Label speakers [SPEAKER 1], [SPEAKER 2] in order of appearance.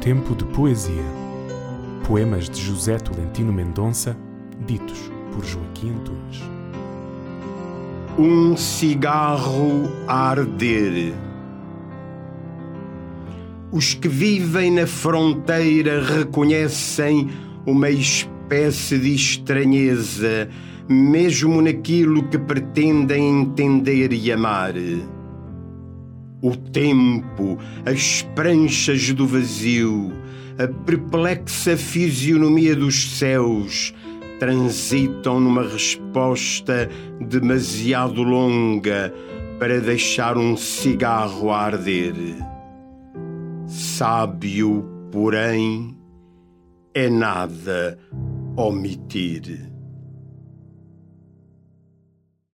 [SPEAKER 1] Tempo de poesia. Poemas de José Tolentino Mendonça, ditos por Joaquim Antunes.
[SPEAKER 2] Um cigarro a arder. Os que vivem na fronteira reconhecem uma espécie de estranheza, mesmo naquilo que pretendem entender e amar. O tempo, as pranchas do vazio, a perplexa fisionomia dos céus transitam numa resposta demasiado longa para deixar um cigarro a arder. Sábio, porém, é nada omitir.